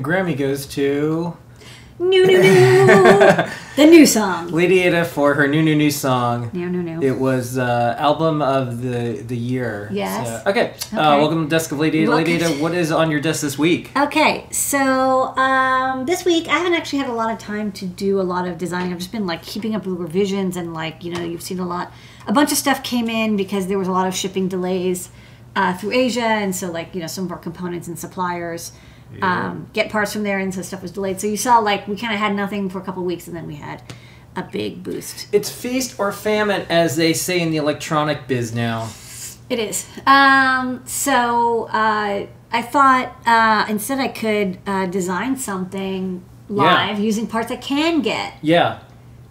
The Grammy goes to New, new, new. the new song. Lady Ada for her new, new, new song. New, new, new. It was uh, album of the the year. Yes. So- okay. Uh, welcome to Desk of Lady Ada. Lady Ada, what is on your desk this week? Okay, so um, this week I haven't actually had a lot of time to do a lot of designing. I've just been like keeping up with revisions and like you know you've seen a lot. A bunch of stuff came in because there was a lot of shipping delays uh, through Asia, and so like you know some of our components and suppliers um, get parts from there, and so stuff was delayed. So you saw like we kind of had nothing for a couple weeks, and then we had a big boost. It's feast or famine, as they say in the electronic biz now. It is. Um, so uh, I thought uh, instead I could uh, design something live using parts I can get Yeah.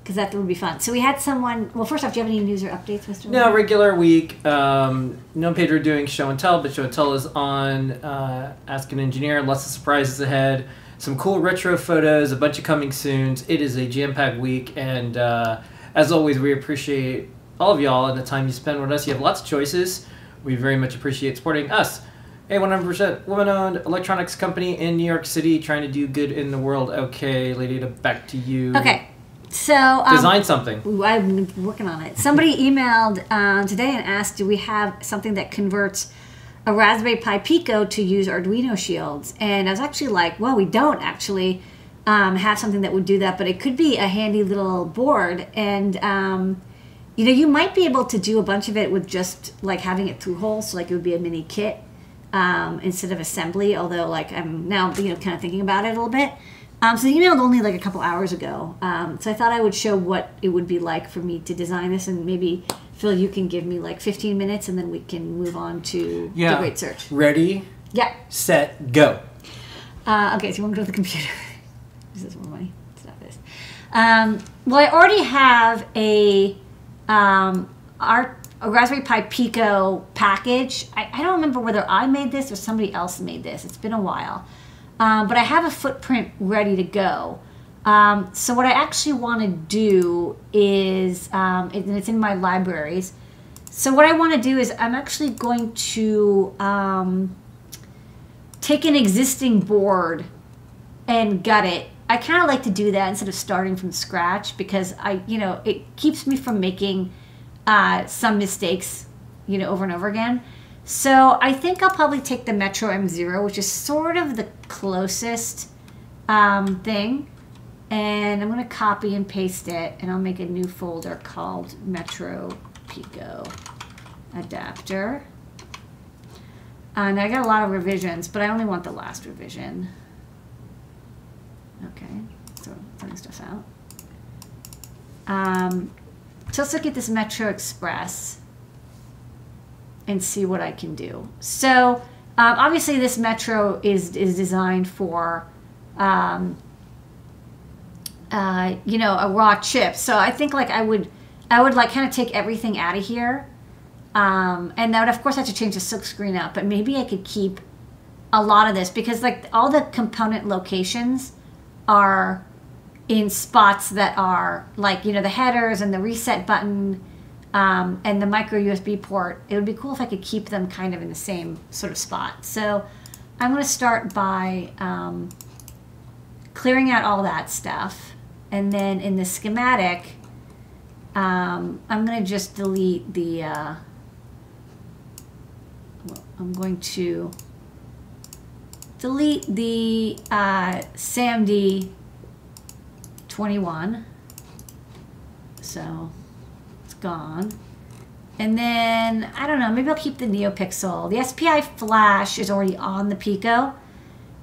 Because that would be fun. So we had someone. Well, first off, do you have any news or updates, Mr. No, regular week. Um, no Pedro doing show and tell, but show and tell is on uh, Ask an Engineer. Lots of surprises ahead. Some cool retro photos, a bunch of coming soons. It is a jam packed week, and uh, as always, we appreciate all of y'all and the time you spend with us. You have lots of choices. We very much appreciate supporting us. A 100% woman owned electronics company in New York City trying to do good in the world. Okay, Lady, back to you. Okay. So um, Design something. Ooh, I'm working on it. Somebody emailed um, today and asked, "Do we have something that converts a Raspberry Pi Pico to use Arduino shields?" And I was actually like, "Well, we don't actually um, have something that would do that, but it could be a handy little board." And um, you know, you might be able to do a bunch of it with just like having it through holes, so like it would be a mini kit um, instead of assembly. Although, like I'm now you know kind of thinking about it a little bit. Um, so the emailed only like a couple hours ago. Um, so I thought I would show what it would be like for me to design this, and maybe Phil, you can give me like 15 minutes, and then we can move on to Yeah. the great search. Ready, Yeah. set, go. Uh, okay, so you want to go to the computer? this is where my stuff is. Um, well, I already have a um, our a Raspberry Pi Pico package. I, I don't remember whether I made this or somebody else made this. It's been a while, um, but I have a footprint ready to go. Um, so what I actually want to do is, um, and it's in my libraries. So what I want to do is I'm actually going to um, take an existing board and gut it. I kind of like to do that instead of starting from scratch because I, you know, it keeps me from making uh, some mistakes, you know, over and over again. So I think I'll probably take the Metro M0, which is sort of the closest um, thing. And I'm going to copy and paste it, and I'll make a new folder called Metro Pico Adapter. And I got a lot of revisions, but I only want the last revision. Okay, so throwing stuff out. Um, so let's look at this Metro Express and see what I can do. So um, obviously this Metro is is designed for, um, uh, you know, a raw chip. So I think like I would, I would like kind of take everything out of here, um, and that would of course have to change the silk screen out. But maybe I could keep a lot of this because like all the component locations are in spots that are like you know the headers and the reset button um, and the micro USB port. It would be cool if I could keep them kind of in the same sort of spot. So I'm going to start by um, clearing out all that stuff, and then in the schematic, um, I'm going to just delete the. Uh, I'm going to delete the uh, SAMD 21. So gone. And then, I don't know, maybe I'll keep the NeoPixel. The SPI flash is already on the Pico,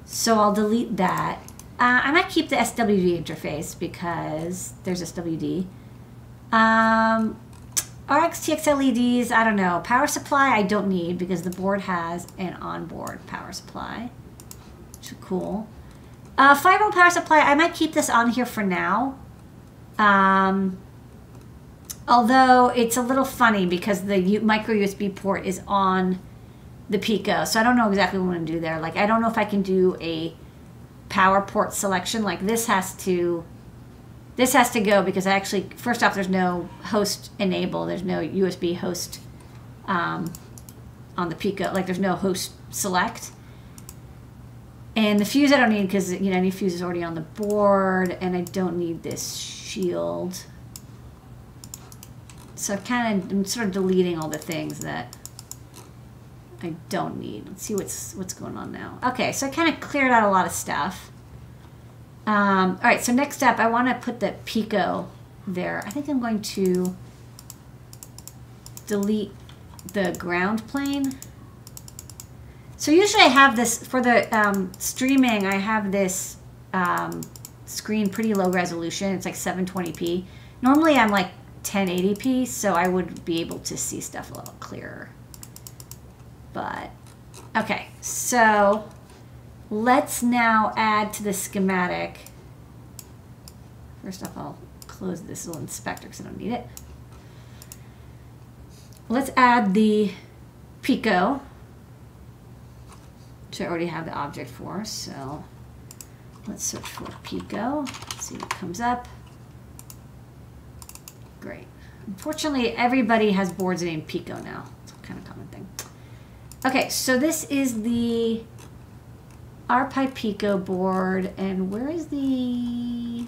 so I'll delete that. Uh, I might keep the SWD interface because there's SWD. Um, RX TX LEDs, I don't know. Power supply, I don't need because the board has an onboard power supply. Which is cool. Uh, 5 volt power supply, I might keep this on here for now. Um, although it's a little funny because the U- micro USB port is on the Pico, so I don't know exactly what I'm going to do there. Like, I don't know if I can do a power port selection. Like, this has to this has to go because I actually first off there's no host enable there's no USB host um, on the Pico like there's no host select And the fuse I don't need because you know any fuse is already on the board, and I don't need this shield. So I kind of I'm sort of deleting all the things that I don't need. Let's see what's what's going on now. Okay, so I kind of cleared out a lot of stuff. Um, all right, so next up, I want to put the Pico there. I think I'm going to delete the ground plane. So usually I have this, for the um, streaming, I have this um, screen pretty low resolution. It's like 720p. Normally I'm like 1080p, so I would be able to see stuff a little clearer. But, okay, so let's now add to the schematic. First off, I'll close this little inspector because I don't need it. Let's add the Pico, which I already have the object for. So let's search for Pico, see what comes up. Great. Unfortunately, everybody has boards named Pico now. It's kind of common thing. Okay, so this is the RPi Pico board, and where is the...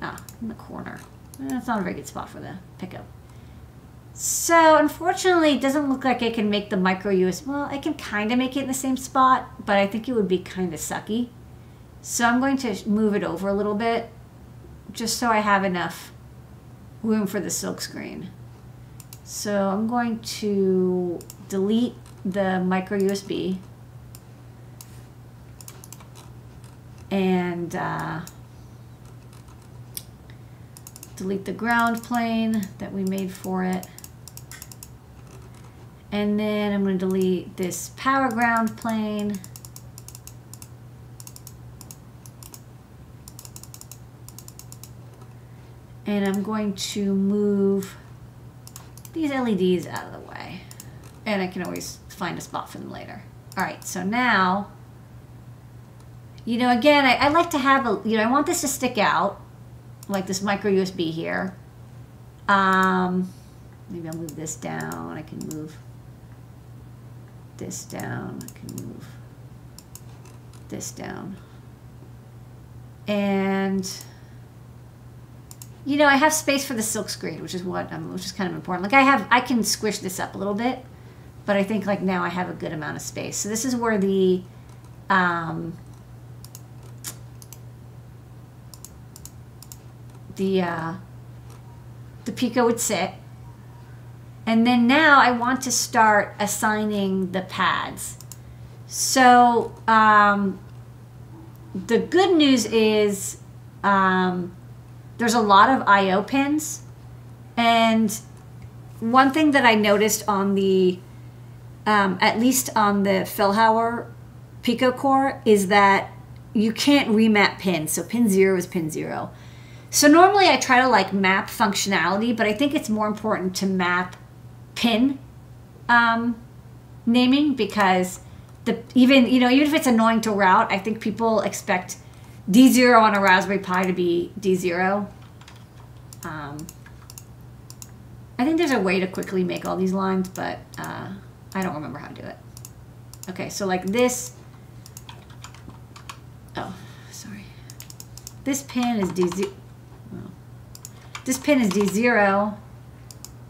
Ah, in the corner. That's not a very good spot for the Pico. So unfortunately, it doesn't look like I can make the micro USB. Well, I can kind of make it in the same spot, but I think it would be kind of sucky. So I'm going to move it over a little bit, just so I have enough room for the silk screen. So I'm going to delete the micro USB and uh, delete the ground plane that we made for it. And then I'm going to delete this power ground plane. And I'm going to move these LEDs out of the way. And I can always find a spot for them later. All right, so now, you know, again, I, I like to have, a, you know, I want this to stick out, like this micro USB here. Um, maybe I'll move this down. I can move this down. I can move this down. And you know, I have space for the silk screen, which is what um, which is kind of important. Like I have, I can squish this up a little bit, but I think like now I have a good amount of space. So this is where the um, the uh, the Pico would sit. And then now I want to start assigning the pads. So um, the good news is um, there's a lot of I/O pins, and one thing that I noticed on the, um, at least on the Philhower Pico core, is that you can't remap pins. So pin zero is pin zero. So normally I try to like map functionality, but I think it's more important to map pin um, naming because the even you know even if it's annoying to route, I think people expect D0 on a Raspberry Pi to be D0. Um, I think there's a way to quickly make all these lines, but uh, I don't remember how to do it. Okay, so like this. Oh, sorry. This pin is D0. Well, this pin is D0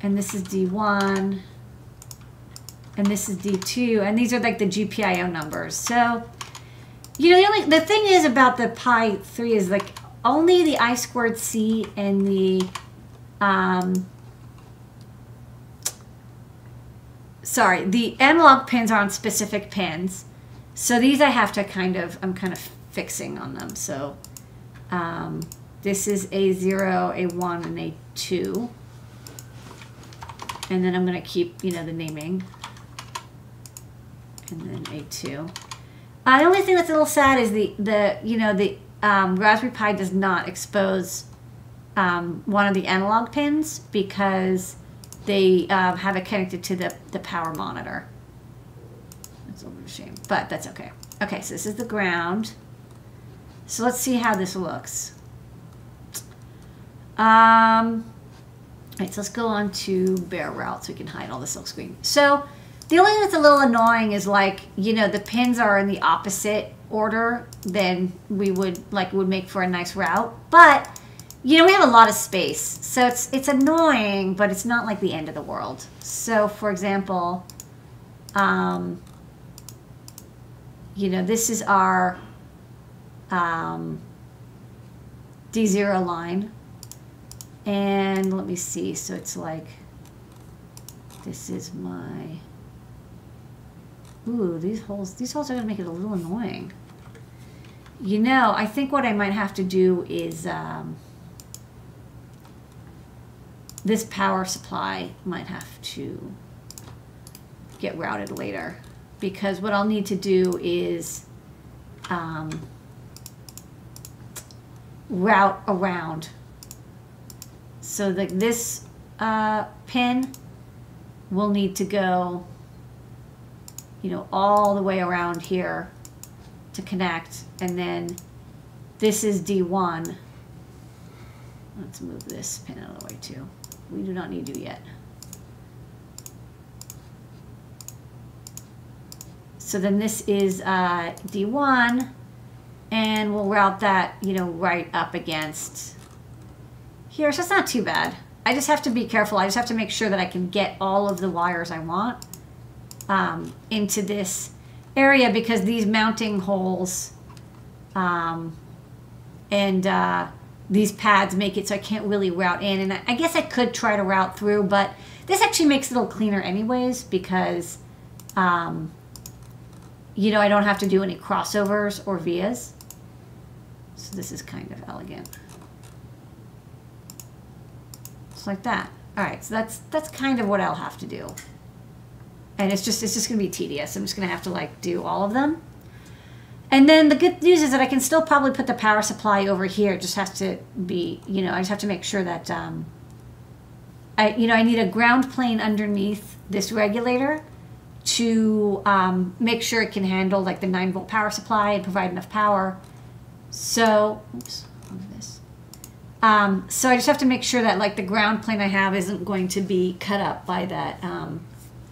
and this is D1, and this is D2, and these are like the GPIO numbers. So, you know, the only the thing is about the Pi 3 is like only the I squared C and the um, sorry, the analog pins are on specific pins. So these I have to kind of, I'm kind of fixing on them. So um, this is A0, A1, and A2 and then I'm going to keep, you know, the naming. And then A2. Uh, the only thing that's a little sad is the, the you know, the um, Raspberry Pi does not expose um, one of the analog pins because they um, have it connected to the, the power monitor. That's a little shame, but that's okay. Okay, so this is the ground. So let's see how this looks. Um, Right, so let's go on to bare route so we can hide all the silk screen. So The only thing that's a little annoying is like, you know, the pins are in the opposite order than we would like would make for a nice route. But you know, we have a lot of space. So it's it's annoying, but it's not like the end of the world. So for example, um, you know, this is our um, D0 line. And let me see. So it's like, this is my, ooh, these holes, these holes are to make it a little annoying. You know, I think what I might have to do is, um, this power supply might have to get routed later because what I'll need to do is um, route around. So that this uh, pin will need to go, you know, all the way around here to connect. And then this is D1. Let's move this pin out of the way too. We do not need you yet. So then this is uh, D1 and we'll route that, you know, right up against here. So it's not too bad. I just have to be careful. I just have to make sure that I can get all of the wires I want um, into this area because these mounting holes um, and uh, these pads make it so I can't really route in. And I guess I could try to route through, but this actually makes it a little cleaner anyways because, um, you know, I don't have to do any crossovers or vias. So this is kind of elegant. Just like that. All right, so that's that's kind of what I'll have to do. And it's just it's just gonna be tedious. I'm just gonna have to like do all of them. And then the good news is that I can still probably put the power supply over here. It just has to be, you know, I just have to make sure that, um, I, you know, I need a ground plane underneath this regulator to um, make sure it can handle like the 9 volt power supply and provide enough power. So, oops, move this. Um, so I just have to make sure that like the ground plane I have isn't going to be cut up by that um,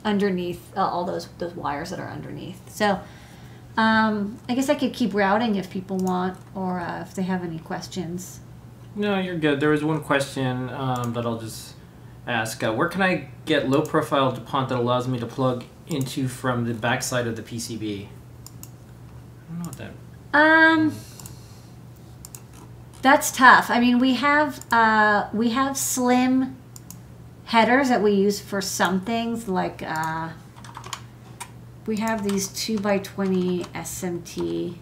underneath uh, all those those wires that are underneath. So um, I guess I could keep routing if people want or uh, if they have any questions. No, you're good. There was one question um, that I'll just ask. Uh, where can I get low profile DuPont that allows me to plug into from the backside of the PCB? I don't know what that. Um, that's tough. I mean, we have uh, we have slim headers that we use for some things, like uh, we have these two by twenty SMT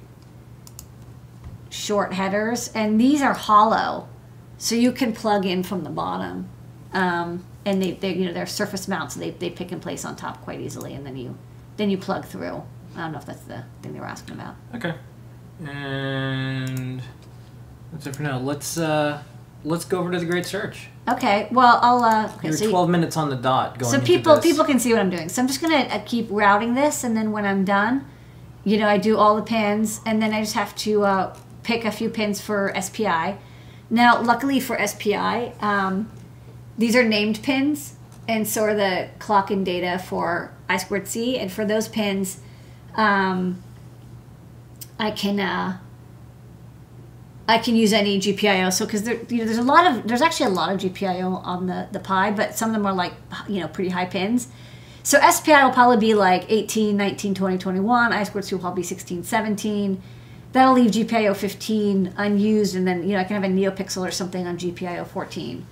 short headers, and these are hollow, so you can plug in from the bottom. Um, and they, they, you know, they're surface mounts, so they, they pick and place on top quite easily, and then you, then you plug through. I don't know if that's the thing they were asking about. Okay. And that's it for now. Let's uh, let's go over to the Great Search. Okay, well, I'll. Uh, okay, You're so you- 12 minutes on the dot going so people people can see what I'm doing. So I'm just gonna uh, keep routing this, and then when I'm done, you know, I do all the pins, and then I just have to uh, pick a few pins for SPI. Now, luckily for SPI, um, these are named pins, and so are the clock and data for I squared C. And for those pins, um, I can uh, I can use any GPIO. So because there, you know, there's a lot of there's actually a lot of GPIO on the the Pi, but some of them are like you know pretty high pins. So SPI will probably be like 18, 19, 20, 21. I squared C will probably be 16, 17. That'll leave GPIO 15 unused, and then you know I can have a NeoPixel or something on GPIO 14.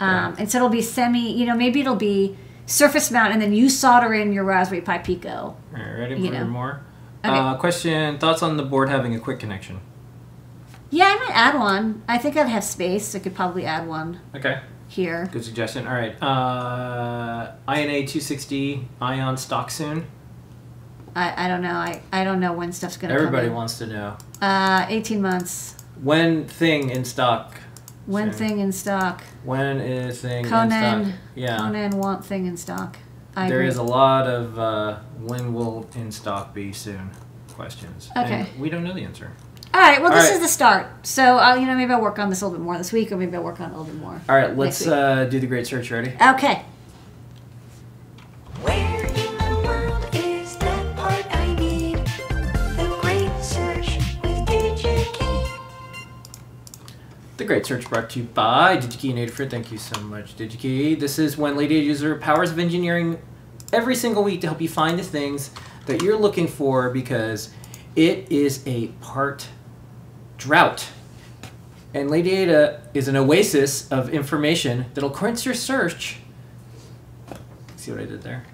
Um, And so it'll be semi, you know, maybe it'll be surface mount, and then you solder in your Raspberry Pi Pico. All right, ready for know. more? Okay. Uh, question: Thoughts on the board having a quick connection? Yeah, I might add one. I think I'd have space. I could probably add one Okay, here. good suggestion. All right, uh, INA 260 Ion stock soon. I, I don't know. I, I don't know when stuff's gonna Everybody come in. wants to know Uh, 18 months. when thing in stock. When soon. thing in stock. When is thing in Conan. stock? Yeah, Conan want thing in stock. I there agree. is a lot of uh, when will in stock be soon questions. Okay. And we don't know the answer. All right. Well, this right. is the start. So uh, you know, maybe I'll work on this a little bit more this week, or maybe I'll work on it a little bit more. All right. Let's uh, do the great search. Ready? Okay. The Great Search brought to you by DigiKey and Adafruit. Thank you so much, DigiKey. This is when Lady User powers of engineering every single week to help you find the things that you're looking for because it is a part drought. And Lady Ada is an oasis of information that'll quench your search. See what I did there?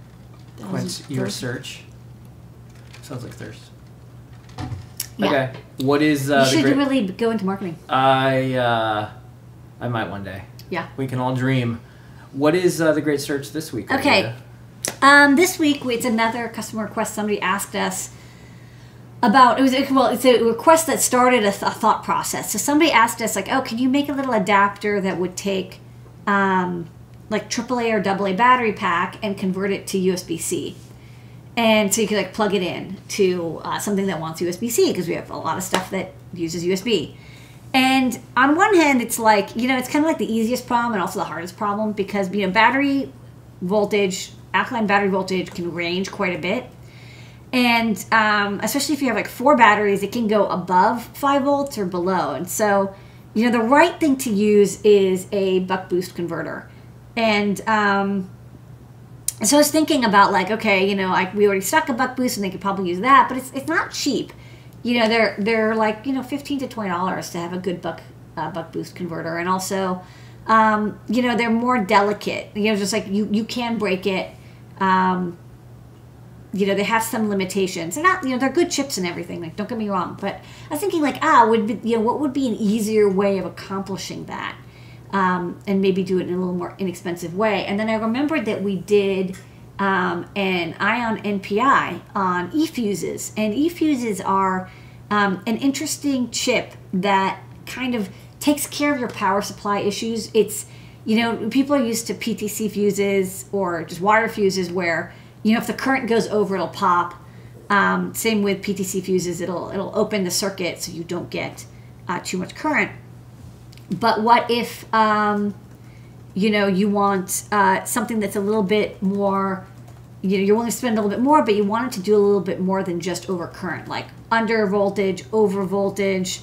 Quench your search. Sounds like thirst. Yeah. Okay. What is uh, you should great? really go into marketing. I uh, I might one day. Yeah. We can all dream. What is uh, the great search this week? Okay. Um, this week it's another customer request. Somebody asked us about it was well, it's a request that started a, th- a thought process. So somebody asked us like, oh, can you make a little adapter that would take um, like AAA or AA battery pack and convert it to USB C? And so you could like plug it in to uh, something that wants USB C because we have a lot of stuff that uses USB. And on one hand, it's like, you know, it's kind of like the easiest problem and also the hardest problem because, you know, battery voltage, alkaline battery voltage can range quite a bit. And um, especially if you have like four batteries, it can go above five volts or below. And so, you know, the right thing to use is a buck boost converter. And um, so I was thinking about like, okay, you know, like we already stuck a buck boost and they could probably use that, but it's, it's not cheap. You know, they're they're like you know fifteen to twenty dollars to have a good buck uh, buck boost converter, and also, um, you know, they're more delicate. You know, just like you you can break it. Um, you know, they have some limitations. They're not, you know, they're good chips and everything. Like, don't get me wrong, but I was thinking like, ah, would be, you know, what would be an easier way of accomplishing that? um, and maybe do it in a little more inexpensive way. And then I remembered that we did um, an EYE ON NPI on e-fuses and e-fuses are um, an interesting chip that kind of takes care of your power supply issues. It's you know people are used to PTC fuses or just wire fuses where you know if the current goes over it'll pop. Um, same with PTC fuses, it'll it'll open the circuit so you don't get uh, too much current. But what if, um, you know, you want uh, something that's a little bit more, you know, you're willing to spend a little bit more, but you want it to do a little bit more than just over current, like under voltage, over voltage.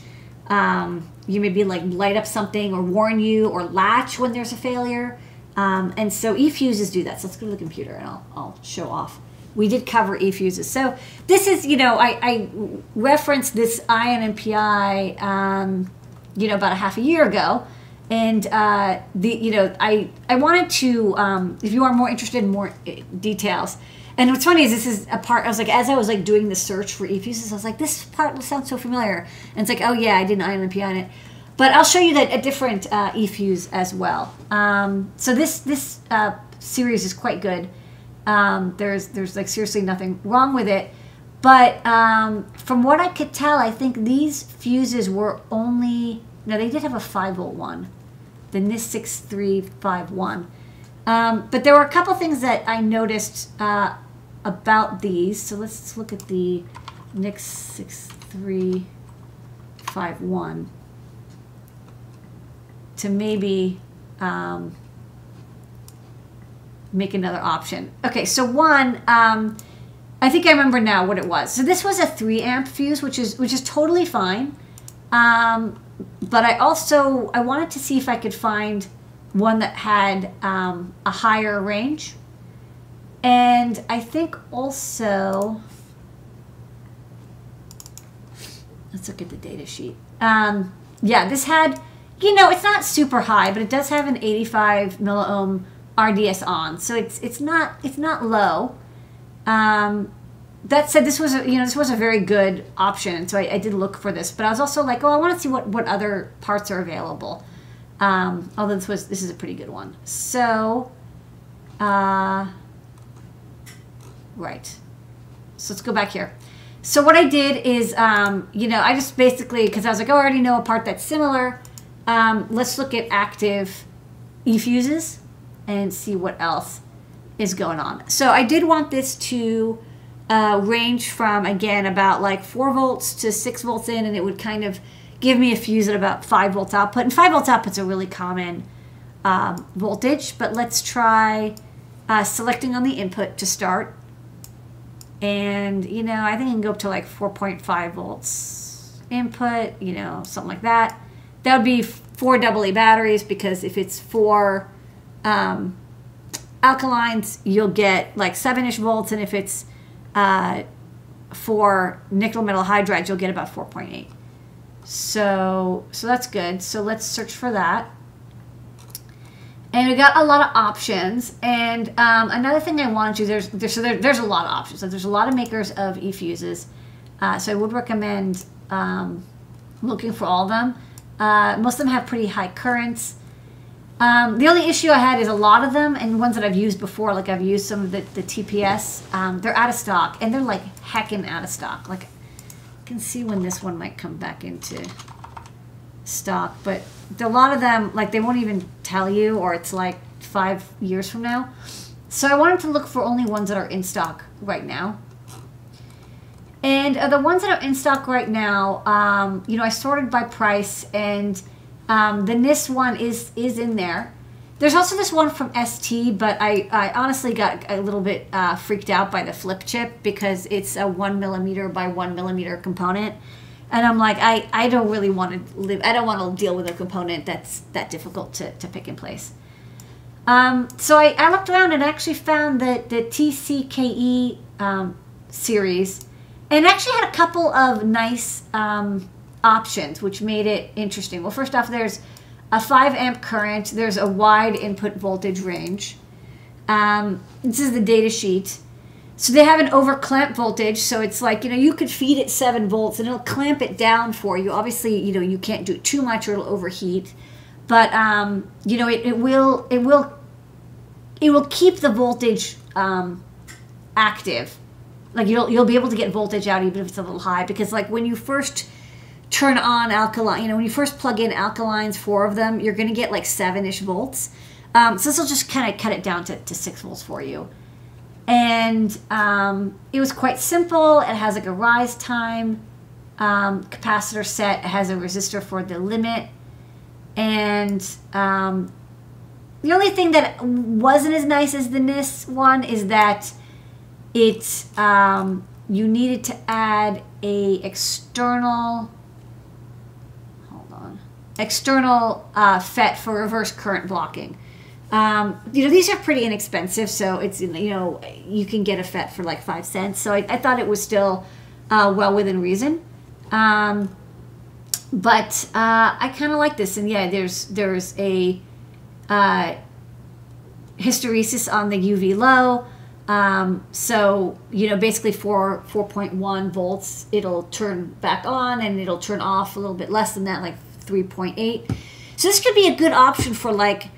Um, you maybe like light up something or warn you or latch when there's a failure. Um, and so eFuses do that. So let's go to the computer and I'll, I'll show off. We did cover eFuses. So this is, you know, I, I referenced this EYE ON NPI, um, you know, about a half a year ago. And uh, the, you know, I I wanted to, um, if you are more interested in more uh, details. And what's funny is this is a part. I was like, as I was like doing the search for eFuses, I was like, this part sounds so familiar. And it's like, oh yeah, I did an EYE ON NPI on it. But I'll show you that a different uh, eFuse as well. Um, so this this uh, series is quite good. Um, there's there's like seriously nothing wrong with it. But um, from what I could tell, I think these fuses were only no, they did have a five volt one, the five one. Um, but there were a couple things that I noticed uh, about these. So let's look at the NIS six three five one to maybe um, make another option. Okay, so one, um, I think I remember now what it was. So this was a three amp fuse, which is which is totally fine. Um, but I also I wanted to see if I could find one that had um, a higher range, and I think also. Let's look at the data sheet. Um, yeah, this had, you know, it's not super high, but it does have an 85 milliohm RDS on, so it's it's not it's not low. Um, that said, this was a, you know this was a very good option, so I, I did look for this. But I was also like, oh, I want to see what what other parts are available. Um, although this was this is a pretty good one. So, uh, right. So let's go back here. So what I did is, um, you know, I just basically because I was like, oh, I already know a part that's similar. Um, let's look at active eFuses and see what else is going on. So I did want this to uh, range from again about like four volts to six volts in, and it would kind of give me a fuse at about five volts output. And five volts output's a really common um, voltage, but let's try uh, selecting on the input to start. And you know, I think I can go up to like 4.5 volts input, you know, something like that. That would be four AA batteries because if it's four um, alkalines, you'll get like seven ish volts, and if it's uh, nickel metal hydrides, you'll get about 4.8. So, so that's good. So let's search for that. And we got a lot of options. And um, another thing I wanted to there's there's so there, there's a lot of options. So there's a lot of makers of e-fuses. Uh, so I would recommend um, looking for all of them. Uh, most of them have pretty high currents. Um, the only issue I had is a lot of them, and ones that I've used before, like I've used some of the, the TPS, um, they're out of stock, and they're like heckin' out of stock. Like, I can see when this one might come back into stock, but a lot of them, like, they won't even tell you, or it's like five years from now. So I wanted to look for only ones that are in stock right now. And uh, the ones that are in stock right now, um, you know, I sorted by price, and um, the NIS one is is in there. There's also this one from ST, but I, I honestly got a little bit uh, freaked out by the flip chip because it's a one millimeter by one millimeter component, and I'm like, I, I don't really want to live. I don't want to deal with a component that's that difficult to, to pick in place. Um, so I, I looked around and actually found that the TCKE um, series, and actually had a couple of nice um, options, which made it interesting. Well, first off, there's a 5 amp current, there's a wide input voltage range. Um, this is the data sheet. So they have an over clamp voltage, so it's like, you know, you could feed it 7 volts and it'll clamp it down for you. Obviously, you know, you can't do it too much or it'll overheat. But, um, you know, it, it will, it will, it will keep the voltage um, active. Like you'll, you'll be able to get voltage out even if it's a little high because like when you first turn on alkaline, you know, when you first plug in alkalines, four of them, you're going to get like seven ish volts. Um, so this will just kind of cut it down to, to six volts for you. And um, it was quite simple. It has like a rise time um, capacitor set. It has a resistor for the limit. And um, the only thing that wasn't as nice as the NIS one is that it um, you needed to add a external hold on external uh, FET for reverse current blocking. Um, you know, these are pretty inexpensive, so it's, you know, you can get a FET for like five cents. So I, I thought it was still uh, well within reason. Um, but uh, I kind of like this. And yeah, there's, there's a uh, hysteresis on the UV low. Um, so, you know, basically for 4.1 volts, it'll turn back on and it'll turn off a little bit less than that, like 3.8. So this could be a good option for like,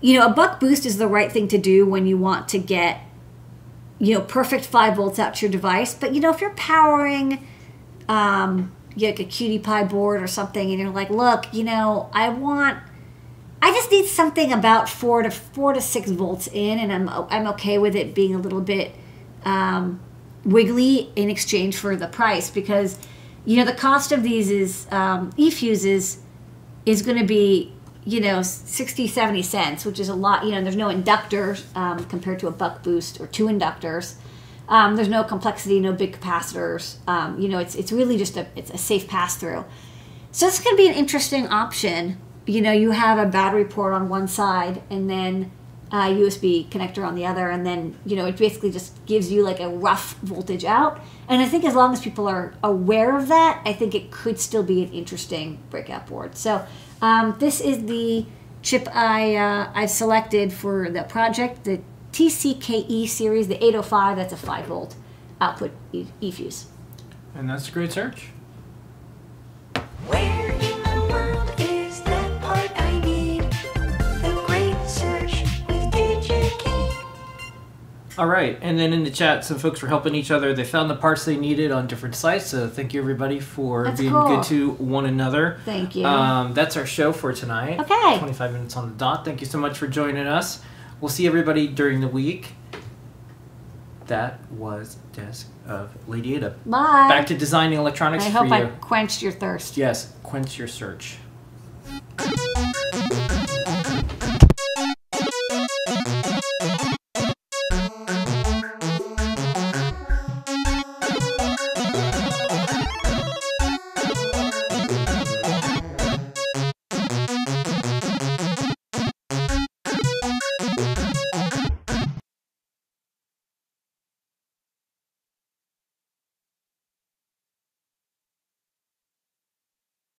you know, a buck boost is the right thing to do when you want to get, you know, perfect five volts out to your device. But you know, if you're powering, um, you like a QT Py board or something, and you're like, look, you know, I want, I just need something about four to four to six volts in, and I'm I'm okay with it being a little bit um, wiggly in exchange for the price because you know the cost of these is um, e-fuses is going to be you know 60 70 cents which is a lot you know there's no inductor um, compared to a buck boost or two inductors. Um, there's no complexity no big capacitors. Um, you know it's, it's really just a it's a safe pass through so this could be an interesting option you know you have a battery port on one side and then a USB connector on the other, and then you know it basically just gives you like a rough voltage out. And I think as long as people are aware of that, I think it could still be an interesting breakout board. So um, this is the chip I uh, I've selected for the project, the TCKE series, the 805. That's a five volt output eFuse. And that's a great search. All right, and then in the chat, some folks were helping each other. They found the parts they needed on different sites. So thank you everybody for That's being cool. good to one another. Thank you. Um, that's our show for tonight. Okay. 25 minutes on the dot. Thank you so much for joining us. We'll see everybody during the week. That was Desk of Lady Ada. Bye. Back to designing electronics I hope you. I quenched your thirst. Yes, quench your search.